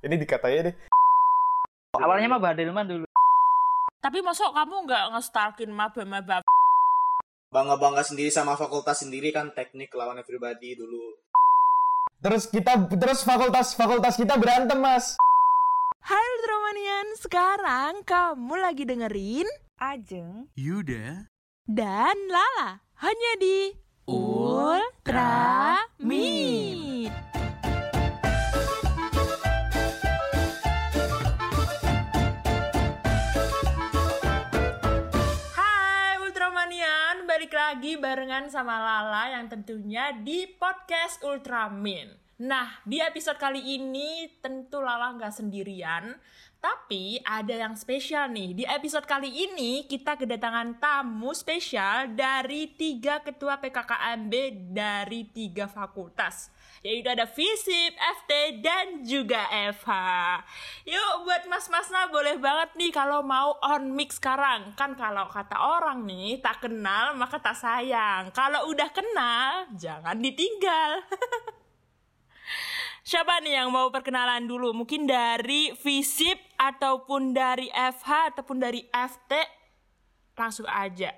Ini dikatanya deh. Awalnya mah Badelman dulu. Tapi masuk kamu nggak ngestalkin maba-maba Bangga-bangga sendiri sama fakultas sendiri kan teknik lawan everybody dulu. Terus kita terus fakultas fakultas kita berantem, Mas. Hai Ultramanian, sekarang kamu lagi dengerin Ajeng Yuda dan Lala hanya di Ultramid. Hai barengan sama Lala yang tentunya di podcast Ultramin. Nah, di episode kali ini tentu Lala nggak sendirian, tapi ada yang spesial nih. Di episode kali ini kita kedatangan tamu spesial dari tiga ketua PKKMB dari tiga fakultas. Yaitu ada FISIP, FT, dan juga FH. Yuk buat mas-masnya boleh banget nih kalau mau on mic sekarang. Kan kalau kata orang nih, tak kenal maka tak sayang. Kalau udah kenal, jangan ditinggal. Siapa nih yang mau perkenalan dulu? Mungkin dari FISIP ataupun dari FH ataupun dari FT langsung aja.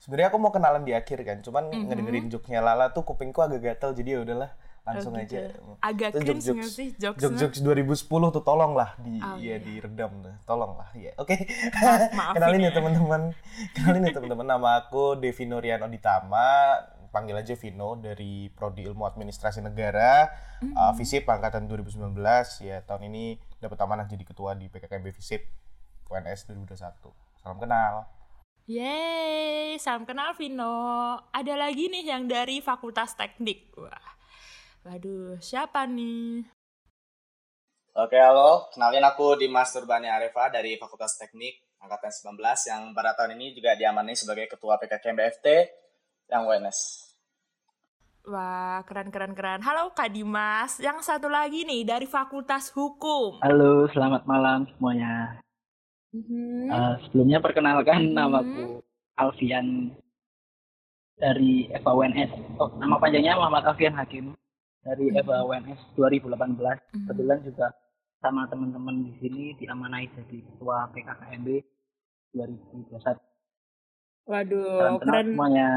Sebenarnya aku mau kenalan di akhir kan, cuman ngedengerin joknya Lala tuh kupingku agak gatel jadi ya udahlah langsung Oh, aja. gitu. Agak Itu cringe jokes- nggak sih jokesnya? Jokes 2010 tuh tolonglah di Oh, ya iya. diredam tuh. Tolonglah ya. Oke. maafin Kenalin ya ya. teman-teman. Kenalin ya teman-teman nama aku Devi Nuriano Ditama. Panggil aja Vino dari Prodi Ilmu Administrasi Negara. Uh, FISIP angkatan 2019 ya tahun ini dapat amanah jadi ketua di PKKMB FISIP UNS 2021. Salam kenal. Yeay, salam kenal Vino. Ada lagi nih yang dari Fakultas Teknik. Wah, waduh, siapa nih? Oke, halo. Kenalin aku Dimas Turbani Arefa dari Fakultas Teknik Angkatan 19 yang pada tahun ini juga diamani sebagai Ketua PKKM BFT yang UNS. Wah, keren keren keren. Halo Kak Dimas. Yang satu lagi nih dari Fakultas Hukum. Halo, selamat malam semuanya. Mhm. Eh, sebelumnya perkenalkan Mhm. namaku Alfian dari Eva UNS. Oh, nama panjangnya Muhammad Alfian Hakim dari Eva UNS 2018. Mhm. Kebetulan juga sama teman-teman di sini diamanai jadi ketua PKKMB 2021. Waduh, Salam kenal keren. semuanya.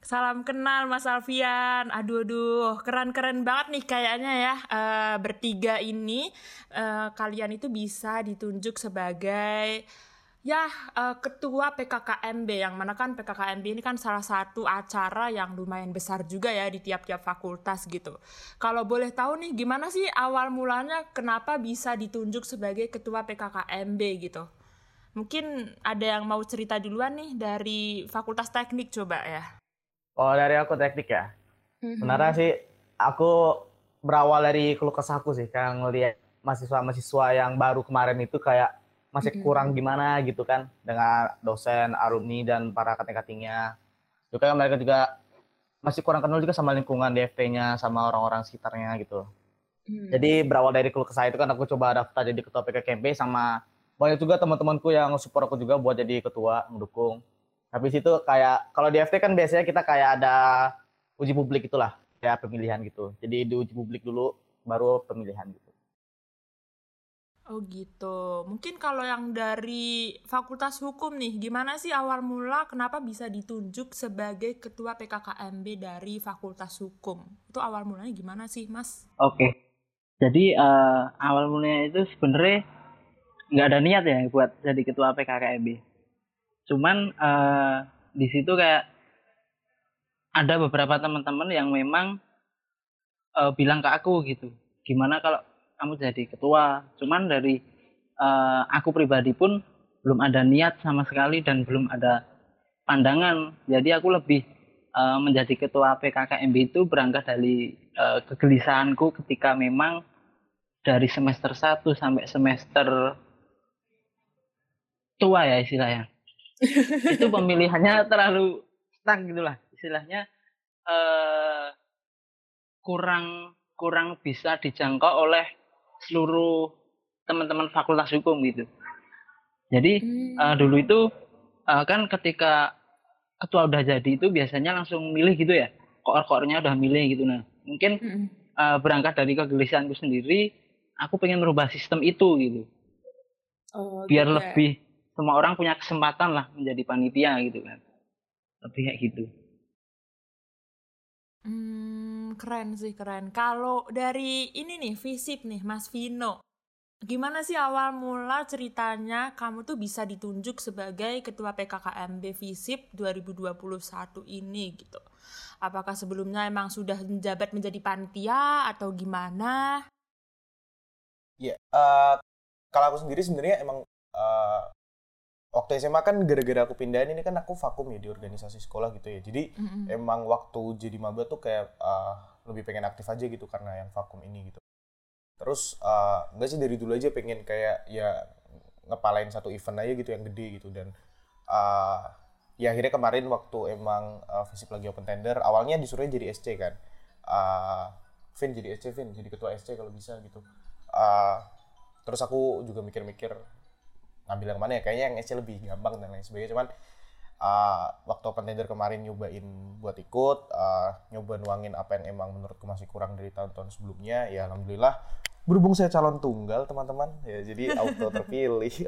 Salam kenal Mas Alfian. Aduh, aduh, keren-keren banget nih kayaknya ya. Eh, bertiga ini eh, kalian itu bisa ditunjuk sebagai ya eh, ketua PKKMB yang mana kan PKKMB ini kan salah satu acara yang lumayan besar juga ya di tiap-tiap fakultas gitu. Kalau boleh tahu nih gimana sih awal mulanya kenapa bisa ditunjuk sebagai ketua PKKMB gitu? Mungkin ada yang mau cerita duluan nih dari Fakultas Teknik coba ya. Oh dari aku teknik ya. Sebenarnya sih aku berawal dari keluh kesahku sih kayak ngelihat mahasiswa-mahasiswa yang baru kemarin itu kayak masih Mhm. kurang gimana gitu kan dengan dosen, alumni dan para kating-katingnya. Juga mereka juga masih kurang kenal juga sama lingkungan DFT-nya sama orang-orang sekitarnya gitu. Hmm. Jadi berawal dari keluh kesah itu kan aku coba daftar jadi ketua PKKMB sama banyak juga teman-temanku yang support aku juga buat jadi ketua, mendukung. Habis itu kayak kalau di FT kan biasanya kita kayak ada uji publik itulah, kayak pemilihan gitu. Jadi di uji publik dulu baru pemilihan gitu. Oh gitu. Mungkin kalau yang dari Fakultas Hukum nih, gimana sih awal mula kenapa bisa ditunjuk sebagai ketua PKKMB dari Fakultas Hukum? Itu awal mulanya gimana sih, Mas? Oke. Jadi eh, awal mulanya itu sebenarnya nggak ada niat ya buat jadi ketua PKKMB. Cuman eh, di situ kayak ada beberapa teman-teman yang memang eh, bilang ke aku gitu, gimana kalau kamu jadi ketua? Cuman dari eh, aku pribadi pun belum ada niat sama sekali dan belum ada pandangan. Jadi aku lebih eh, menjadi ketua PKKMB itu berangkat dari eh, kegelisahanku ketika memang dari semester 1 sampai semester tua ya istilahnya. itu pemilihannya terlalu stuck gitulah istilahnya eh kurang kurang bisa dijangkau oleh seluruh teman-teman fakultas hukum gitu. Jadi eh, dulu itu eh, kan ketika ketua udah jadi itu biasanya langsung milih gitu ya. Koor-koornya udah milih gitu nah. Mungkin Mm-mm. eh, berangkat dari kegelisahanku sendiri aku pengen merubah sistem itu gitu Oh, biar gitu ya. lebih semua orang punya kesempatan lah menjadi panitia gitu kan lebih kayak gitu Hmm, keren sih keren. Kalau dari ini nih Visip nih Mas Vino, gimana sih awal mula ceritanya kamu tuh bisa ditunjuk sebagai ketua PKKMB Visip 2021 ini gitu? Apakah sebelumnya emang sudah menjabat menjadi panitia atau gimana? Ya, eh, kalau aku sendiri sebenarnya emang eh, waktu SMA kan gara-gara aku pindahin ini kan aku vakum ya di organisasi sekolah gitu ya. Jadi Mm-mm. emang waktu jadi maba tuh kayak eh, lebih pengen aktif aja gitu karena yang vakum ini gitu. Terus eh, enggak sih dari dulu aja pengen kayak ya ngepalain satu event aja gitu yang gede gitu dan eh, ya akhirnya kemarin waktu emang eh, Visip lagi open tender awalnya disuruhnya jadi SC kan. Eh, Vin jadi SC Vin jadi ketua SC kalau bisa gitu. Eh, terus aku juga mikir-mikir ngambil yang mana ya kayaknya yang SC lebih gampang dan lain sebagainya. Cuman uh, waktu open tender kemarin nyobain buat ikut uh, nyoba nuangin apa yang emang menurutku masih kurang dari tahun-tahun sebelumnya ya alhamdulillah berhubung saya calon tunggal teman-teman ya jadi auto terpilih.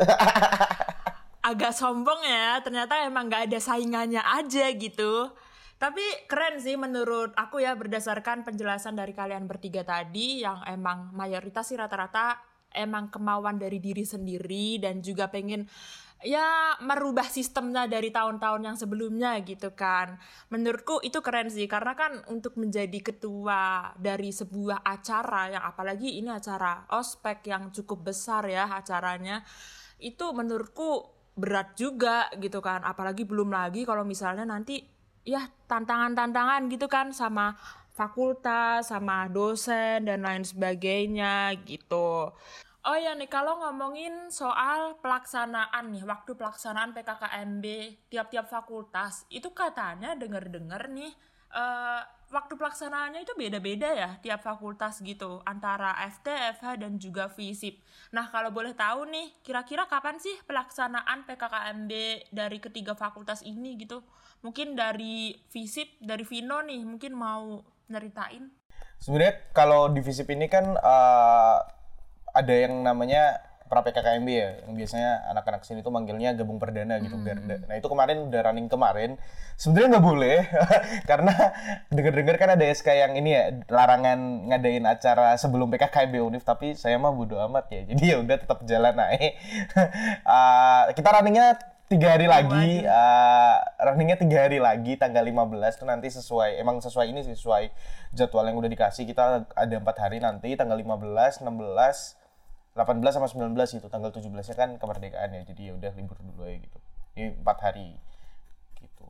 Agak sombong ya ternyata emang nggak ada saingannya aja gitu. Tapi keren sih menurut aku ya berdasarkan penjelasan dari kalian bertiga tadi yang emang mayoritas sih rata-rata emang kemauan dari diri sendiri dan juga pengen ya merubah sistemnya dari tahun-tahun yang sebelumnya gitu kan. Menurutku itu keren sih karena kan untuk menjadi ketua dari sebuah acara yang apalagi ini acara ospek yang cukup besar ya acaranya itu menurutku berat juga gitu kan apalagi belum lagi kalau misalnya nanti ya tantangan-tantangan gitu kan sama fakultas sama dosen dan lain sebagainya gitu Oh ya nih, kalau ngomongin soal pelaksanaan nih, waktu pelaksanaan PKKMB tiap-tiap fakultas, itu katanya denger-dengar nih, eh, waktu pelaksanaannya itu beda-beda ya tiap fakultas gitu, antara FT, FH, dan juga FISIP. Nah, kalau boleh tahu nih, kira-kira kapan sih pelaksanaan PKKMB dari ketiga fakultas ini gitu? Mungkin dari FISIP, dari Vino nih, mungkin mau nyeritain. sebenarnya kalau di Visip ini kan uh, ada yang namanya pra PKKMB ya yang biasanya anak-anak sini tuh manggilnya gabung perdana gitu Garda. Nah itu kemarin udah running kemarin. Sebenarnya nggak boleh karena denger-dengar kan ada SK yang ini ya larangan ngadain acara sebelum PKKMB Unif tapi saya mah bodo amat ya. Jadi ya udah tetap jalan naik. Uh, kita runningnya tiga hari lagi, uh, runningnya tiga hari lagi tanggal 15 itu nanti sesuai emang sesuai ini sih sesuai jadwal yang udah dikasih. Kita ada empat hari nanti tanggal 15, 16, 18 sama 19 itu tanggal 17 nya kan kemerdekaan ya jadi ya udah libur dulu ya gitu. Ini empat hari gitu.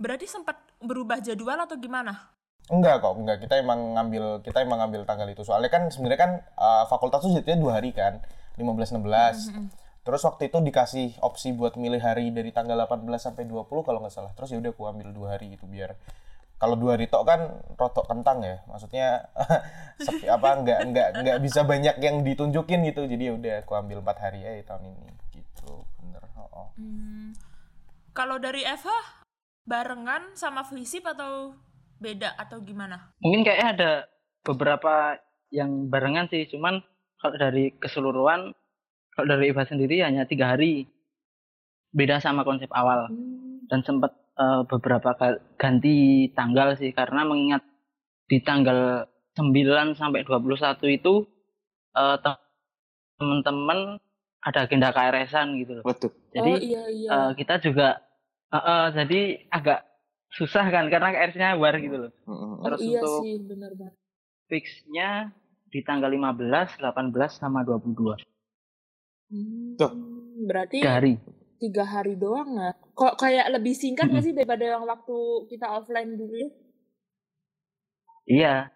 Berarti sempat berubah jadwal atau gimana? enggak kok enggak. Kita emang ngambil kita emang ngambil tanggal itu. Soalnya kan sebenarnya kan uh, fakultas tuh jadinya dua hari kan 15 16 terus waktu itu dikasih opsi buat milih hari dari tanggal 18 sampai 20 kalau nggak salah. Terus ya udah aku ambil dua hari itu biar kalau dua hari tok kan rotok kentang ya. Maksudnya sepi apa nggak nggak nggak bisa banyak yang ditunjukin gitu. Jadi ya udah aku ambil empat hari aja tahun ini gitu. Bener oh, Hmm, kalau dari FH barengan sama FISIP atau beda atau gimana? mungkin kayaknya ada beberapa yang barengan sih. Cuman kalau dari keseluruhan kalau dari IVA sendiri hanya tiga hari beda sama konsep awal dan sempat eh, beberapa ga- ganti tanggal sih karena mengingat di tanggal 9 sampai 21 itu eh, te- teman-teman ada agenda KRS-an gitu loh. Betul. Jadi oh iya iya. eh, kita juga eh, eh, jadi agak susah kan karena KRS-nya war gitu loh. oh terus iya untuk- sih benar banget. Fixnya di tanggal 15, 18 sama 22. Hmm, Tuh. Berarti Tiga hari. tiga hari doang nggak? Kok kayak lebih singkat nggak sih daripada yang waktu kita offline dulu? Iya.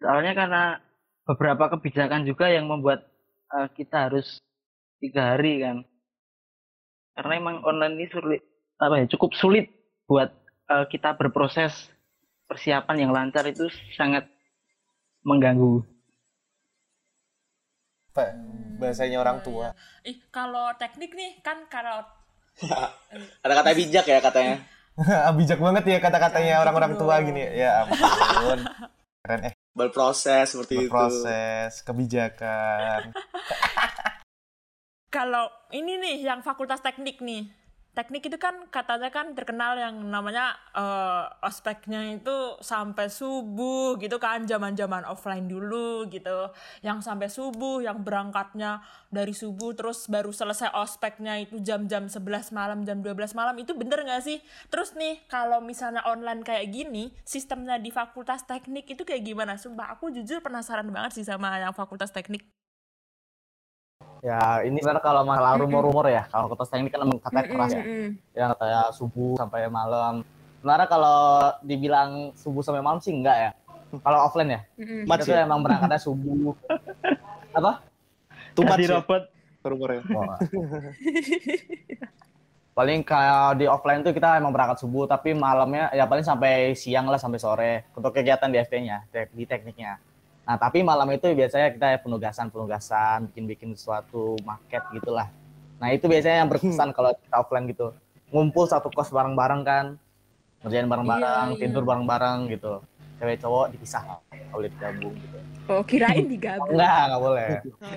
Soalnya karena beberapa kebijakan juga yang membuat eh, kita harus tiga hari kan. Karena emang online ini sulit, apa ya, cukup sulit buat eh, kita berproses persiapan yang lancar itu sangat mengganggu. Pak, bahasanya orang Oh, tua iya. Ih, kalau teknik nih kan kalau Ada kata bijak ya katanya. bijak banget ya kata-katanya orang-orang tua gini ya ampun Keren eh berproses seperti itu. berproses, kebijakan. Kalau ini nih yang fakultas teknik nih. Teknik itu kan katanya kan terkenal yang namanya eh, ospeknya itu sampai subuh gitu kan zaman-zaman offline dulu gitu. Yang sampai subuh, yang berangkatnya dari subuh terus baru selesai ospeknya itu jam-jam 11 malam, jam 12 malam itu bener nggak sih? Terus nih kalau misalnya online kayak gini, sistemnya di fakultas teknik itu kayak gimana? Sumpah aku jujur penasaran banget sih sama yang fakultas teknik. Ya, ini sebenarnya kalau masalah rumor-rumor ya, kalau kota teknik kan emang katanya keras ya. Yang katanya subuh sampai malam. Sebenarnya kalau dibilang subuh sampai malam sih enggak ya. Kalau offline ya, itu ya? emang berangkatnya subuh. Apa? Tumat Jadi sih robot rumornya. Paling kalau di offline tuh kita emang berangkat subuh, tapi malamnya ya paling sampai siang lah sampai sore untuk kegiatan di FT-nya, di tekniknya. Nah, tapi malam itu biasanya kita penugasan-penugasan, bikin-bikin suatu market gitulah. Nah, itu biasanya yang berkesan kalau kita offline gitu. Ngumpul satu kos bareng-bareng kan, ngerjain bareng-bareng, Iya, iya. tidur bareng-bareng gitu. Cewek cowok dipisah kalau digabung gitu. Oh, kirain digabung. Enggak, enggak boleh.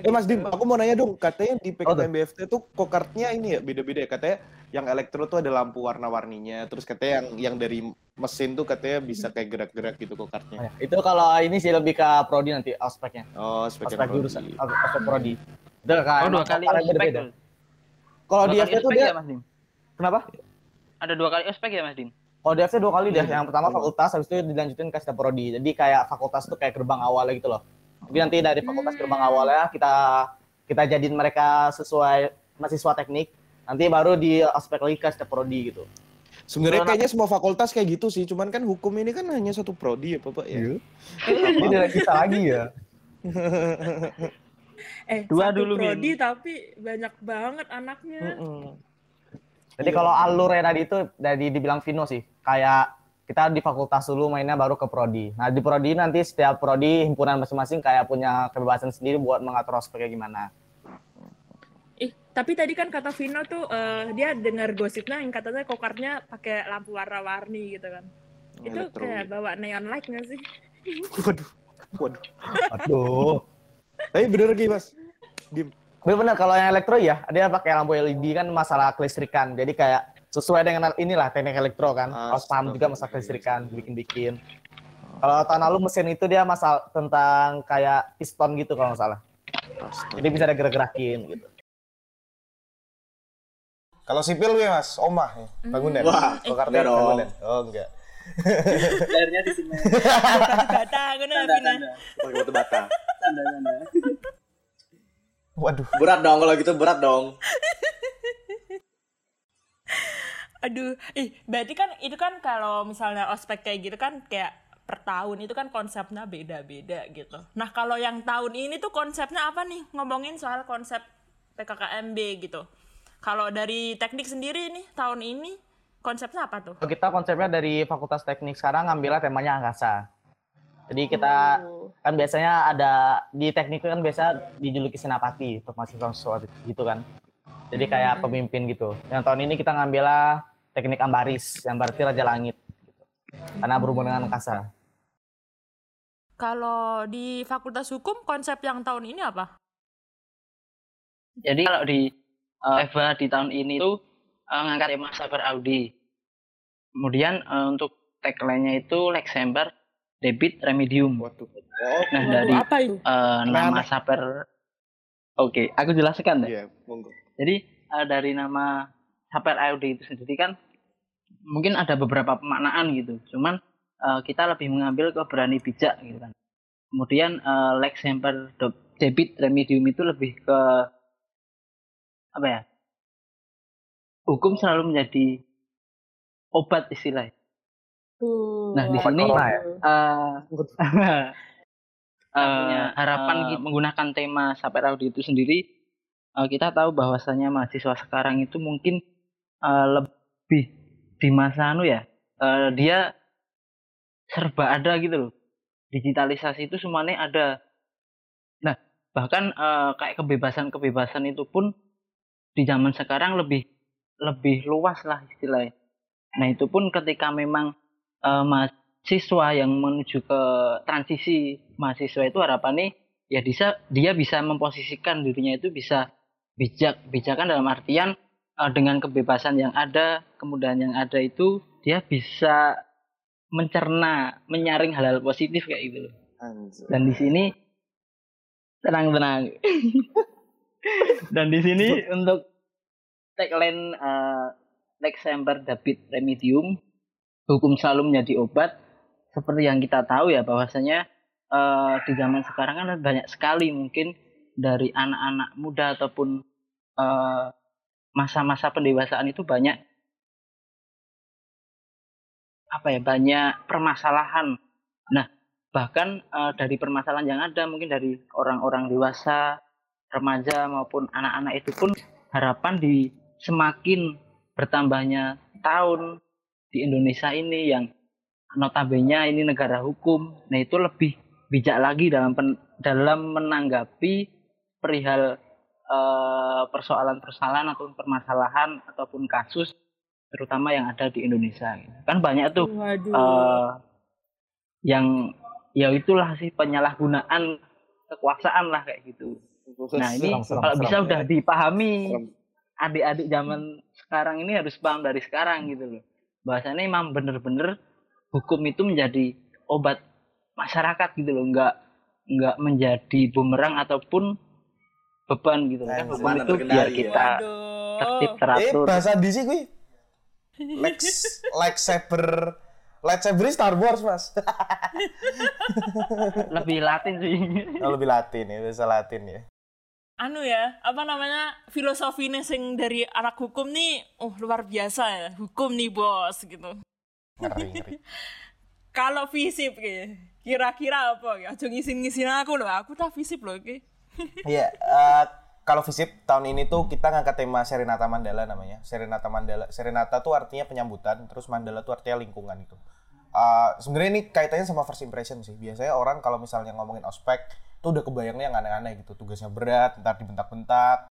Eh Mas Dim, aku mau nanya dong, katanya di Oh, tuh. PKMBFT tuh kokartnya ini ya beda-beda ya. Katanya yang elektro tuh ada lampu warna-warninya, terus katanya yang yang dari mesin tuh katanya bisa kayak gerak-gerak gitu kokartnya. Oh, ya. Itu kalau ini sih lebih ke prodi nanti ospeknya. Oh, spek Ospek jurusan, ospek prodi. Itu kan Oh dua kali. Kalau di FT tuh dia ya Mas Dim? kenapa? Ada dua kali ospek ya Mas Dim? Kalau di FT dua kali deh. Yang pertama fakultas, habis itu dilanjutin ke step prodi. Jadi kayak fakultas tuh kayak gerbang awalnya gitu loh. Jadi nanti dari fakultas gerbang awalnya kita kita jadiin mereka sesuai mahasiswa teknik. Nanti baru di ospek lagi ke prodi gitu. Sebenarnya kayaknya semua fakultas kayak gitu sih, cuman kan hukum ini kan hanya satu prodi ya, Bapak ya. Jadi bisa lagi ya. Eh, Dua satu dulu, Min. prodi tapi banyak banget anaknya. Mm-mm. Jadi kalau alurnya tadi itu dari dibilang Vino sih, kayak kita di fakultas dulu mainnya baru ke prodi. Nah di prodi nanti setiap prodi himpunan masing-masing kayak punya kebebasan sendiri buat mengatur ospeknya gimana. Ih, tapi tadi kan kata Vino tuh eh, dia dengar gosipnya yang katanya kokarnya pakai lampu warna-warni gitu kan. Itu Elektro. kayak bawa neon light nggak sih? Waduh. Waduh. Aduh. Tapi bener lagi, Mas. Dim. Bener-bener kalau yang elektro ya, dia pakai lampu LED kan masalah kelistrikan. Jadi kayak sesuai dengan inilah teknik elektro kan. Harus paham juga masalah kelistrikan, bikin-bikin. Kalau tahun lalu mesin itu dia masalah tentang kayak piston gitu kalau nggak salah. Jadi bisa ada gerak-gerakin gitu. Kalau sipil ya, Mas, Omah ya. Bangunan. Wah, Kokarnya enggak dong. bangunan. Oh, enggak. Akhirnya di sini. Batu bata, ngono ya, Vina. Tanda-tanda. Pakai batu bata. Tanda-tanda. Waduh. Berat dong kalau gitu berat dong. Aduh, ih, berarti kan itu kan kalau misalnya ospek kayak gitu kan kayak per tahun itu kan konsepnya beda-beda gitu. Nah, kalau yang tahun ini tuh konsepnya apa nih? Ngomongin soal konsep PKKMB gitu. Kalau dari teknik sendiri nih tahun ini konsepnya apa tuh? Kita konsepnya dari Fakultas Teknik sekarang ngambilnya temanya angkasa. Jadi kita Oh. kan biasanya ada di teknik kan biasa dijuluki senapati untuk mahasiswa gitu kan. Jadi kayak pemimpin gitu. Yang tahun ini kita ngambilnya teknik ambaris yang berarti raja langit. Gitu. Karena berhubungan dengan angkasa. Kalau di Fakultas Hukum konsep yang tahun ini apa? Jadi kalau di uh, EVA di tahun ini itu uh, ngangkat tema sabar Audi. Kemudian uh, untuk tagline-nya itu Lexember Debit Remedium. Waduh. Nah dari apa itu? uh, nama sabar Oke, aku jelaskan deh. Iya, monggo. Jadi uh, dari nama sabar Audi itu sendiri kan mungkin ada beberapa pemaknaan gitu. Cuman uh, kita lebih mengambil ke berani bijak gitu kan. Kemudian uh, Lex Semper Do- Debit Remedium itu lebih ke apa ya? Hukum selalu menjadi obat istilahnya. Nah, di Obat sini corona ya? eh eh, harapan kita menggunakan tema Saper Audi itu sendiri eh, kita tahu bahwasanya mahasiswa sekarang itu mungkin eh, lebih di masa anu ya eh, dia serba ada gitu loh digitalisasi itu semuanya ada nah bahkan eh, kayak kebebasan-kebebasan itu pun di zaman sekarang lebih lebih luas lah istilahnya. Nah itu pun ketika memang eh, mas siswa yang menuju ke transisi mahasiswa itu harapannya ya bisa dia bisa memposisikan dirinya itu bisa bijak. Bijakan dalam artian eh, dengan kebebasan yang ada kemudahan yang ada itu dia bisa mencerna menyaring hal-hal positif kayak gitu loh. Dan di sini tenang tenang dan di sini untuk tagline uh, Lex David Remedium hukum selalu menjadi obat seperti yang kita tahu ya bahwasanya eh, di zaman sekarang kan banyak sekali mungkin dari anak-anak muda ataupun eh, masa-masa pendewasaan itu banyak apa ya banyak permasalahan. Nah bahkan eh, dari permasalahan yang ada mungkin dari orang-orang dewasa, remaja maupun anak-anak itu pun harapan di semakin bertambahnya tahun di Indonesia ini yang notabene ini negara hukum. Nah, itu lebih bijak lagi dalam pen- dalam menanggapi perihal eh, persoalan-persoalan atau permasalahan ataupun kasus terutama yang ada di Indonesia. Kan banyak tuh Waduh. eh, yang ya itulah sih penyalahgunaan kekuasaan lah kayak gitu. Nah ini Serem, serem, kalau serem. bisa udah dipahami Serem. adik-adik zaman sekarang ini harus paham dari sekarang gitu loh. Bahasanya emang bener-bener hukum itu menjadi obat masyarakat gitu loh, nggak nggak menjadi bumerang ataupun beban gitu loh. Kan Nah, hukum beban itu biar ya. kita tertib Waduh. Eh, teratur. bahasa di sih gue. Lex lightsaber ini Star Wars, Mas. Lebih Latin sih. Oh, lebih Latin ya, bahasa Latin ya. Anu ya, apa namanya filosofinya sing dari anak hukum nih, oh luar biasa ya, hukum nih bos gitu. Ngeri, ngeri. Kalau visip kira-kira apa ya? Aja ngisin-ngisin aku loh, aku tak visip loh, oke? Iya, eh, kalau visip tahun ini tuh kita ngangkat tema Serenata Mandala namanya. Serenata Mandala. Serenata tuh artinya penyambutan, terus Mandala tuh artinya lingkungan itu. Eh, Sebenarnya ini kaitannya sama first impression sih. Biasanya orang kalau misalnya ngomongin ospek tuh udah kebayangnya yang aneh-aneh gitu. Tugasnya berat, ntar dibentak-bentak,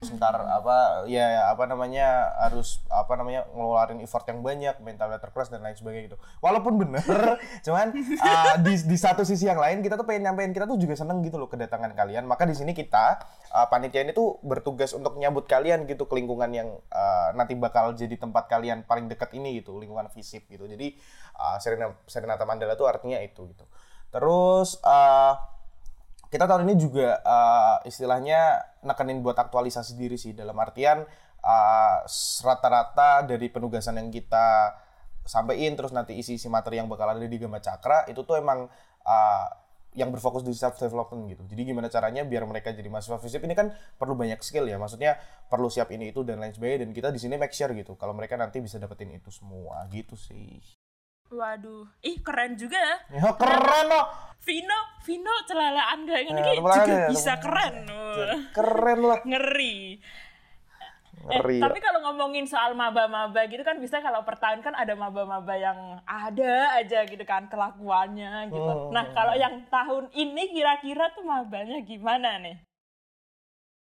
sebentar apa ya apa namanya harus apa namanya ngeluarin effort yang banyak mentalnya terkeras dan lain sebagainya gitu. Walaupun bener cuman uh, di di satu sisi yang lain kita tuh pengen nyampein kita tuh juga seneng gitu loh kedatangan kalian. Maka di sini kita uh, panitia ini tuh bertugas untuk nyambut kalian gitu ke lingkungan yang uh, nanti bakal jadi tempat kalian paling dekat ini gitu lingkungan visip gitu. Jadi uh, Serena Serenata Mandala tuh artinya itu gitu. Terus uh, kita tahun ini juga uh, istilahnya nekenin buat aktualisasi diri sih dalam artian uh, rata-rata dari penugasan yang kita sampaikan terus nanti isi-isi materi yang bakal ada di Gama Cakra itu tuh emang uh, yang berfokus di self development gitu. Jadi gimana caranya biar mereka jadi mahasiswa fisip ini kan perlu banyak skill ya. Maksudnya perlu siap ini itu dan lain sebagainya dan kita di sini make sure gitu kalau mereka nanti bisa dapetin itu semua gitu sih. Waduh, ih keren juga ya. Ya keren loh. Vino, Vino celalaan kayak gini Ya, juga ya, bisa keren. Keren lah. Ngeri. Ngeri. Eh, tapi kalau ngomongin soal maba-maba gitu kan bisa kalau per tahun kan ada maba-maba yang ada aja gitu kan kelakuannya gitu. Hmm. Nah, kalau yang tahun ini kira-kira tuh mabanya gimana nih?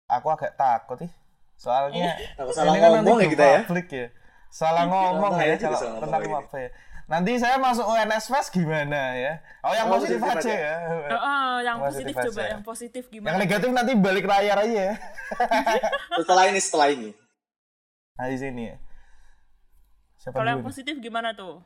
aku agak takut ih soalnya Takut salah ini kan nanti ngomong ya kita ya. ya salah ngomong ya kalau salah tentang ini. apa ya nanti saya masuk UNS Fest gimana ya oh yang Oh, positif positif aja aja. ya Oh, oh, yang Positif positif aja. coba, yang positif yang gimana? negatif nanti balik layar aja ya Setelah ini, setelah ini. nah di sini ya siapa Kalau yang nih? positif gimana tuh?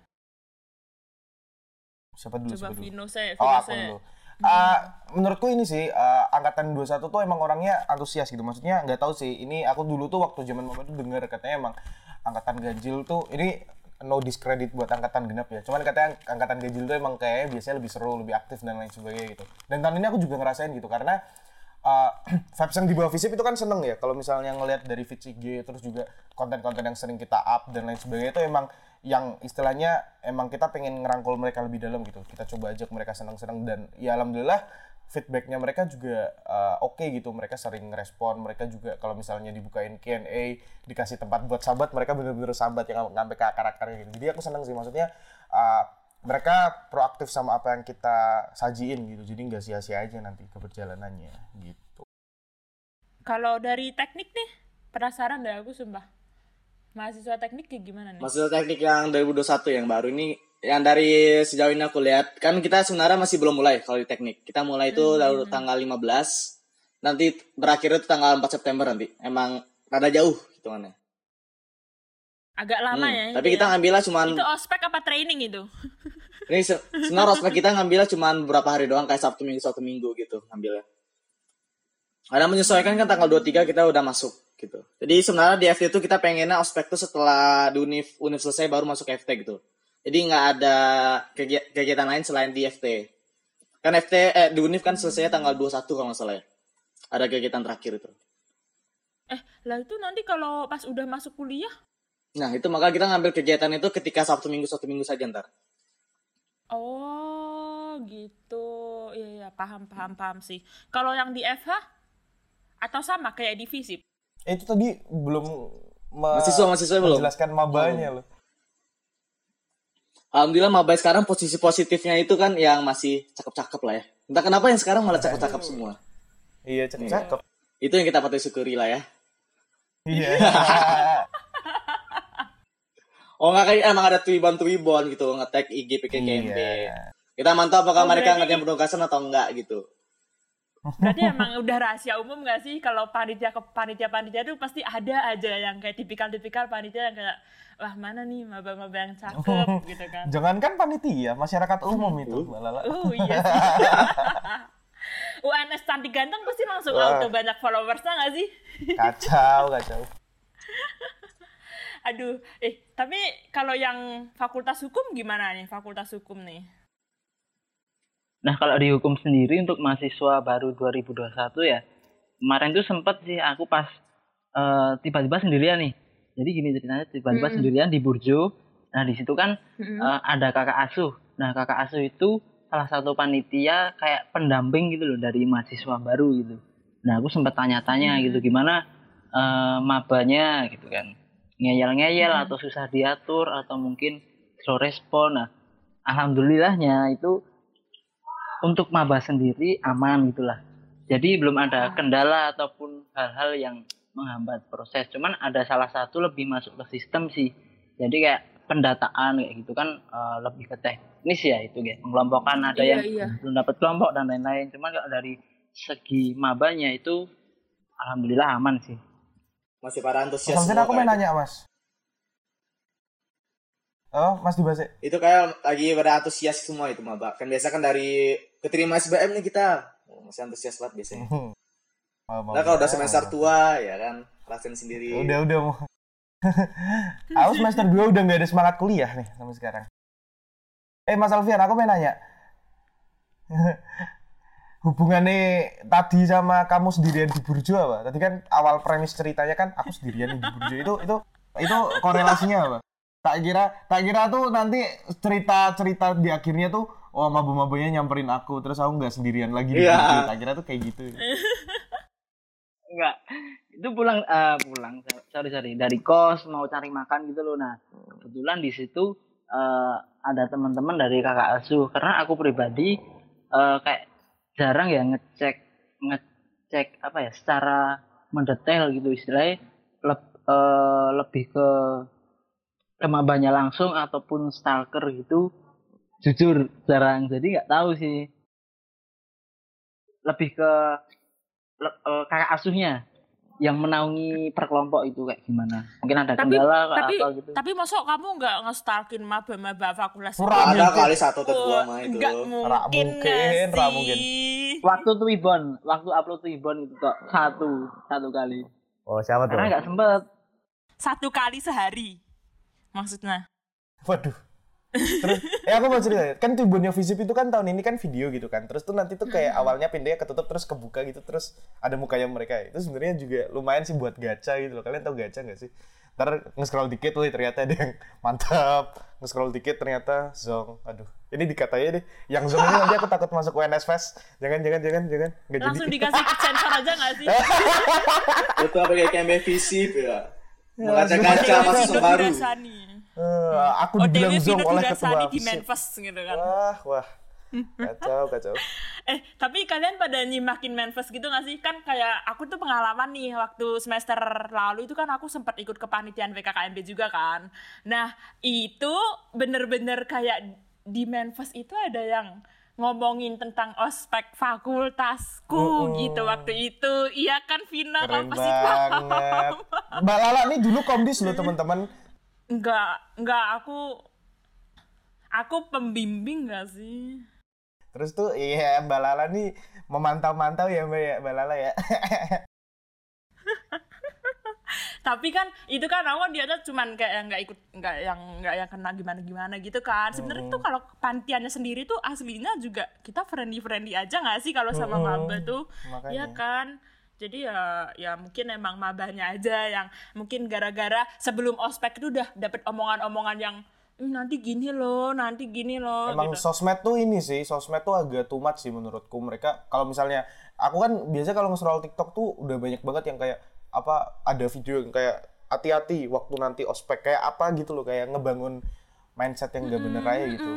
siapa dulu Coba siapa dulu Vino saya, Oh, aku saya. dulu. Uh, menurutku ini sih uh, angkatan 21 tuh emang orangnya antusias gitu. Maksudnya nggak tahu sih. Ini aku dulu tuh waktu zaman mama tuh dengar katanya emang angkatan ganjil tuh ini no discredit buat angkatan genap ya. Cuman katanya angkatan ganjil tuh emang kayaknya biasanya lebih seru, lebih aktif dan lain sebagainya gitu. Dan tahun ini aku juga ngerasain gitu karena uh, vibes yang di bawah visip itu kan seneng ya kalau misalnya ngelihat dari feed IG terus juga konten-konten yang sering kita up dan lain sebagainya itu emang yang istilahnya emang kita pengen ngerangkul mereka lebih dalam gitu kita coba ajak mereka seneng-seneng dan ya alhamdulillah feedbacknya mereka juga uh, oke gitu mereka sering ngerespon mereka juga kalau misalnya dibukain Q&A dikasih tempat buat sahabat mereka bener-bener sahabat yang sampai ke akar-akarnya gitu jadi aku seneng sih maksudnya uh, mereka proaktif sama apa yang kita sajiin gitu jadi nggak sia-sia aja nanti keberjalanannya gitu Kalau dari teknik nih, penasaran deh aku sumpah. Mahasiswa teknik kayak gimana nih? Maksudnya teknik yang 2021 yang baru ini yang dari sejauh ini aku lihat kan kita sebenarnya masih belum mulai kalau di teknik. Kita mulai itu baru tanggal 15. Nanti berakhir itu tanggal 4 September nanti. Emang rada jauh hitungannya. Agak lama Hmm, ya. Tapi itu kita ya. ngambilnya cuman Itu ospek apa training itu? ini se- sebenarnya ospek kita ngambilnya cuman beberapa hari doang kayak Sabtu Minggu Sabtu Minggu gitu ngambilnya. Karena menyesuaikan kan tanggal 23 kita udah masuk gitu. Jadi sebenarnya di FT itu kita pengennya ospek tuh setelah di univ, univ selesai baru masuk FT gitu. Jadi nggak ada kegi- kegiatan lain selain di FT. Kan FT eh di univ kan selesai tanggal 21 kalau nggak salah ya. Ada kegiatan terakhir itu. Eh, lah itu nanti kalau pas udah masuk kuliah, Nah itu maka kita ngambil kegiatan itu ketika Sabtu Minggu Sabtu Minggu saja ntar. oh gitu. Iya, iya, paham, paham, paham sih. Kalau yang di FH atau sama kayak di FISIP? Eh, itu tadi belum Mahasiswa mahasiswa belum. menjelaskan mabanya loh. Alhamdulillah Mabay sekarang posisi positifnya itu kan yang masih cakep-cakep lah ya. Entah kenapa yang sekarang malah cakep-cakep semua. Iya, cakep-cakep. Itu yang kita patut syukuri lah ya. Iya. Oh nggak kayak emang ada tuibon-tuibon gitu nge-tag IG PKKMB. Iya. Kita mantau apakah Oh, mereka ngerjain penugasan atau enggak gitu. Berarti emang udah rahasia umum gak sih kalau panitia ke panitia panitia tuh pasti ada aja yang kayak tipikal-tipikal panitia yang kayak wah mana nih maba-maba yang cakep gitu kan. Jangankan panitia, masyarakat umum itu, Mbak Lala. Oh iya sih. UNS cantik ganteng pasti langsung Wah. auto banyak followersnya gak sih? Kacau, kacau. Aduh, eh tapi kalau yang fakultas hukum gimana nih fakultas hukum nih? Nah, kalau di hukum sendiri untuk mahasiswa baru 2021 ya, kemarin tuh sempet sih aku pas eh, tiba-tiba sendirian nih. Jadi gini ceritanya, tiba-tiba Mm-mm. sendirian di Burjo. Nah, di situ kan eh, ada kakak asuh. Nah, kakak asuh itu salah satu panitia kayak pendamping gitu loh dari mahasiswa baru gitu. Nah, aku sempat tanya-tanya gitu gimana eh, mabanya gitu kan. Ngeyel-ngeyel atau susah diatur atau mungkin slow respon. Nah, alhamdulillahnya itu untuk maba sendiri aman gitulah. Jadi belum ada kendala ataupun hal-hal yang menghambat proses. Cuman ada salah satu lebih masuk ke sistem sih. Jadi kayak pendataan kayak gitu kan eh, lebih ke teknis ya itu kayak pengelompokan ada Iya, yang iya. belum dapat kelompok dan lain-lain. Cuman kalau dari segi mabanya itu alhamdulillah aman sih. Masih para antusias. Semua aku mau nanya, Mas. Oh, Mas Dibase. Itu kayak lagi pada antusias semua itu maba. Kan biasa kan dari keterima SBM nih kita. Oh, masih antusias banget biasanya. Oh, mau- Nah kalau udah mau- semester tua ya kan rasain sendiri. Udah, udah mau. aku semester 2 udah nggak ada semangat kuliah nih sampai sekarang. Eh, Mas Alfian, aku mau nanya. Hubungannya tadi sama kamu sendirian di Burjo apa? Tadi kan awal premis ceritanya kan aku sendirian di Burjo. Itu itu itu korelasinya apa? Tak kira tak kira tuh nanti cerita-cerita di akhirnya tuh oh maba-mabanya nyamperin aku terus aku nggak sendirian lagi di. Burjo. Tak kira tuh kayak gitu. Enggak. Itu pulang eh, pulang sorry sorry dari kos mau cari makan gitu loh. Nah, kebetulan di situ eh, ada teman-teman dari kakak asuh karena aku pribadi eh, kayak jarang ya ngecek ngecek apa ya secara mendetail gitu istilahnya leb- eh, lebih ke kemabanya langsung ataupun stalker gitu jujur jarang jadi nggak tahu sih lebih ke le- eh, kakak asuhnya yang menaungi perkelompok itu kayak gimana mungkin ada Tapi- kendala tapi apa gitu tapi mosok kamu nggak nge-stalkin maba-maba fakultas hukum? ada kali satu atau dua mah itu. Nggak mungkin, mungkin, nggak ra sih? mungkin. waktu Twibbon waktu upload Twibbon itu kok satu satu kali Oh, siapa tuh? karena nggak sempet Satu kali sehari. Maksudnya. Waduh. Terus, eh aku mau cerita, kan tubuhnya Visip itu kan tahun ini kan video gitu kan. Terus tuh nanti tuh kayak awalnya pintunya ketutup terus kebuka gitu terus ada mukanya mereka. Itu sebenarnya juga lumayan sih buat gacha gitu loh. Kalian tahu gacha nggak sih? Ntar nge-scroll dikit loh ternyata ada yang mantap. Nge-scroll dikit ternyata Zong. Aduh, ini dikatanya deh. Yang Zong ini nanti aku takut masuk UNS Fest. Jangan, jangan, jangan, jangan. Nggak jadi. Langsung dikasih sensor aja nggak sih? Itu apa kayak visip ya. Ya, Mengaca-ngaca OTW mahasiswa Vino baru. Eh, aku OTW dibilang Zong Vino oleh ketua di. Menfes gitu kan. Wah, wah. kacau kacau Eh, tapi kalian pada nyimakin Manfest gitu gak sih? Kan kayak aku tuh pengalaman nih waktu semester lalu itu kan aku sempat ikut kepanitiaan PKKMB juga kan. Nah, itu bener-bener kayak di Manfest itu ada yang ngomongin tentang ospek fakultasku Mm-mm. gitu waktu itu. Iya kan Vina keren kamu pasti paham. mbak Lala nih dulu komdis loh teman-teman Enggak, enggak aku aku pembimbing gak sih? terus tuh iya mbak Lala nih memantau-mantau ya mbak ya mbak Lala ya tapi kan itu kan aku kan di atas cuman kayak yang nggak ikut nggak yang nggak yang kena gimana gimana gitu kan sebenarnya tuh kalau pantiannya sendiri tuh aslinya juga kita friendly friendly aja nggak sih kalau sama Mm-mm. maba tuh Makanya. ya kan jadi ya ya mungkin emang mabanya aja yang mungkin gara-gara sebelum ospek itu udah dapet omongan-omongan yang "Ih, nanti gini loh nanti gini loh Emang gitu. sosmed tuh ini sih, sosmed tuh agak too much sih menurutku. Mereka kalau misalnya aku kan biasanya kalau nge-scroll TikTok tuh udah banyak banget yang kayak apa ada video yang kayak hati-hati waktu nanti ospek kayak apa gitu loh kayak ngebangun mindset yang gak bener aja gitu.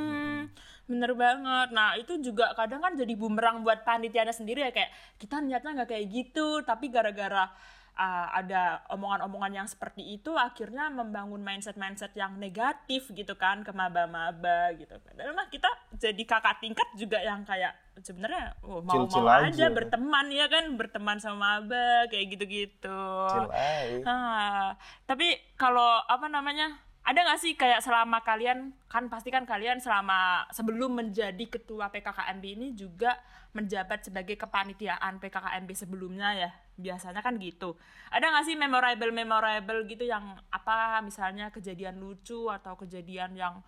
Bener banget. Nah itu juga kadang kan jadi bumerang buat panitianya sendiri ya kayak kita niatnya nggak kayak gitu, tapi gara-gara uh, ada omongan-omongan yang seperti itu akhirnya membangun mindset-mindset yang negatif gitu kan ke maba-maba gitu. Padahal mah kita jadi kakak tingkat juga yang kayak sebenarnya oh, mau-mau Chill-chill aja aja. berteman ya kan, berteman sama maba kayak gitu-gitu. Ah, tapi kalau apa namanya? Ada nggak sih kayak selama kalian kan pasti kan kalian selama sebelum menjadi ketua PKKMB ini juga menjabat sebagai kepanitiaan PKKMB sebelumnya ya biasanya kan gitu. Ada nggak sih memorable memorable gitu yang apa misalnya kejadian lucu atau kejadian yang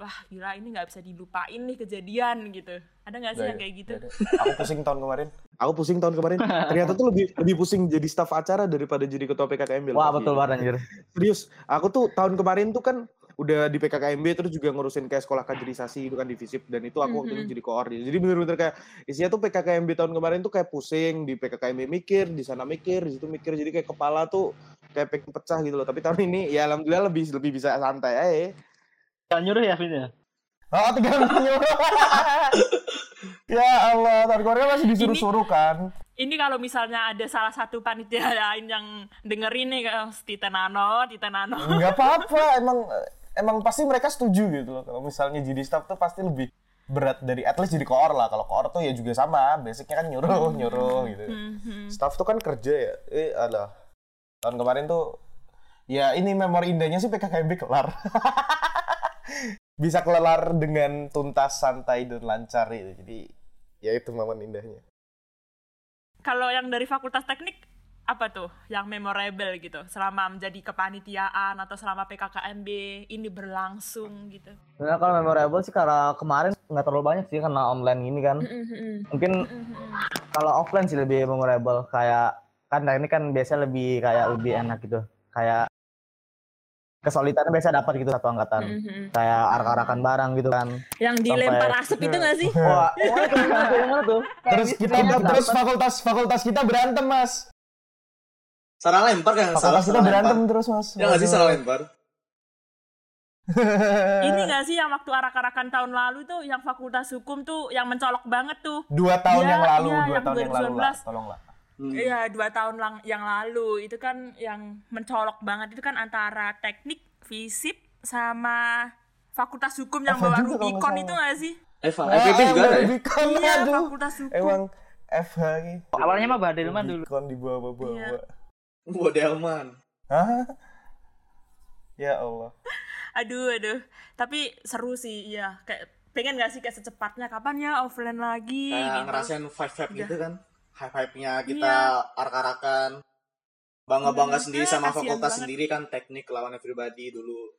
wah gila ini nggak bisa dilupain nih kejadian gitu. Ada nggak sih Nggak yang ada, kayak gitu? ada. Aku pusing tahun kemarin. Aku pusing tahun kemarin. Ternyata tuh lebih lebih pusing jadi staf acara daripada jadi ketua PKKMB. Wah betul banget anjir. Serius, aku tuh tahun kemarin tuh kan udah di PKKMB terus juga ngurusin kayak sekolah kaderisasi itu kan di FISIP dan itu aku waktu itu Mhm. jadi koor. Jadi bener-bener kayak isinya tuh PKKMB tahun kemarin tuh kayak pusing di PKKMB mikir, di sana mikir, di situ mikir jadi kayak kepala tuh kayak pengen pecah gitu loh. Tapi tahun ini ya alhamdulillah lebih lebih bisa santai aja. Jangan nyuruh ya Vin ya. Oh, tiga nyuruh. ya Allah, tahun kemarin masih disuruh-suruh kan. Ini kalau misalnya ada salah satu panitia lain yang dengerin nih kayak Tita Nano, Tita Nano. Enggak apa-apa, emang emang pasti mereka setuju gitu loh. Kalau misalnya jadi staff tuh pasti lebih berat dari at least jadi koor lah. Kalau koor tuh ya juga sama, basicnya kan nyuruh, nyuruh gitu. Mhm. Staff tuh kan kerja ya. Eh, alah. Tahun kemarin tuh ya ini memori indahnya sih PKKMB kelar. Bisa kelar dengan tuntas, santai dan lancar gitu. Jadi ya itu momen indahnya. Kalau yang dari Fakultas Teknik apa tuh yang memorable gitu selama menjadi kepanitiaan atau selama PKKMB ini berlangsung gitu. Sebenarnya kalau memorable sih karena kemarin nggak terlalu banyak sih karena online ini kan. Mungkin kalau offline sih lebih memorable kayak kan ini kan biasanya lebih kayak lebih enak gitu. Kayak kesulitannya biasa dapat gitu satu angkatan. Kayak arak-arakan barang gitu kan. Yang Sampai- dilempar asap itu gak sih? Wah, mana tuh? Yang mana tuh? Yang mana tuh? Terus kita terus fakultas fakultas kita berantem, Mas. Salah lempar kan? Salah, Fakultas kita salah berantem lempar. terus, Mas. Ya nggak sih salah lempar? ini gak sih yang waktu arak-arakan tahun lalu tuh yang Fakultas Hukum tuh yang mencolok banget tuh. dua tahun Iya, yang lalu, iya, dua yang tahun yang lalu lah, 2019. tolonglah. Hmm. Iya dua tahun lang yang lalu itu kan yang mencolok banget itu kan antara teknik, fisip sama Fakultas Hukum yang FH bawa Rubicon salah. itu gak sih? Eva, Ah, FVP juga ada ya? Rubicon, Iya, aduh. Fakultas Hukum. Emang FH. Awalnya mah Badelman dulu. Rubicon dibawa-bawa. Iya. Bodelman. Hah? Ya Allah. Aduh, aduh. Tapi seru sih, iya. Kayak pengen gak sih kayak secepatnya kapan ya offline lagi Kayak gitu. ngerasain vibe-vibe Udah. gitu kan. Hype-hype-nya kita Iya. arak-arakan. Bangga-bangga Hmm, sendiri sama fakultas banget. sendiri kan teknik lawan everybody dulu.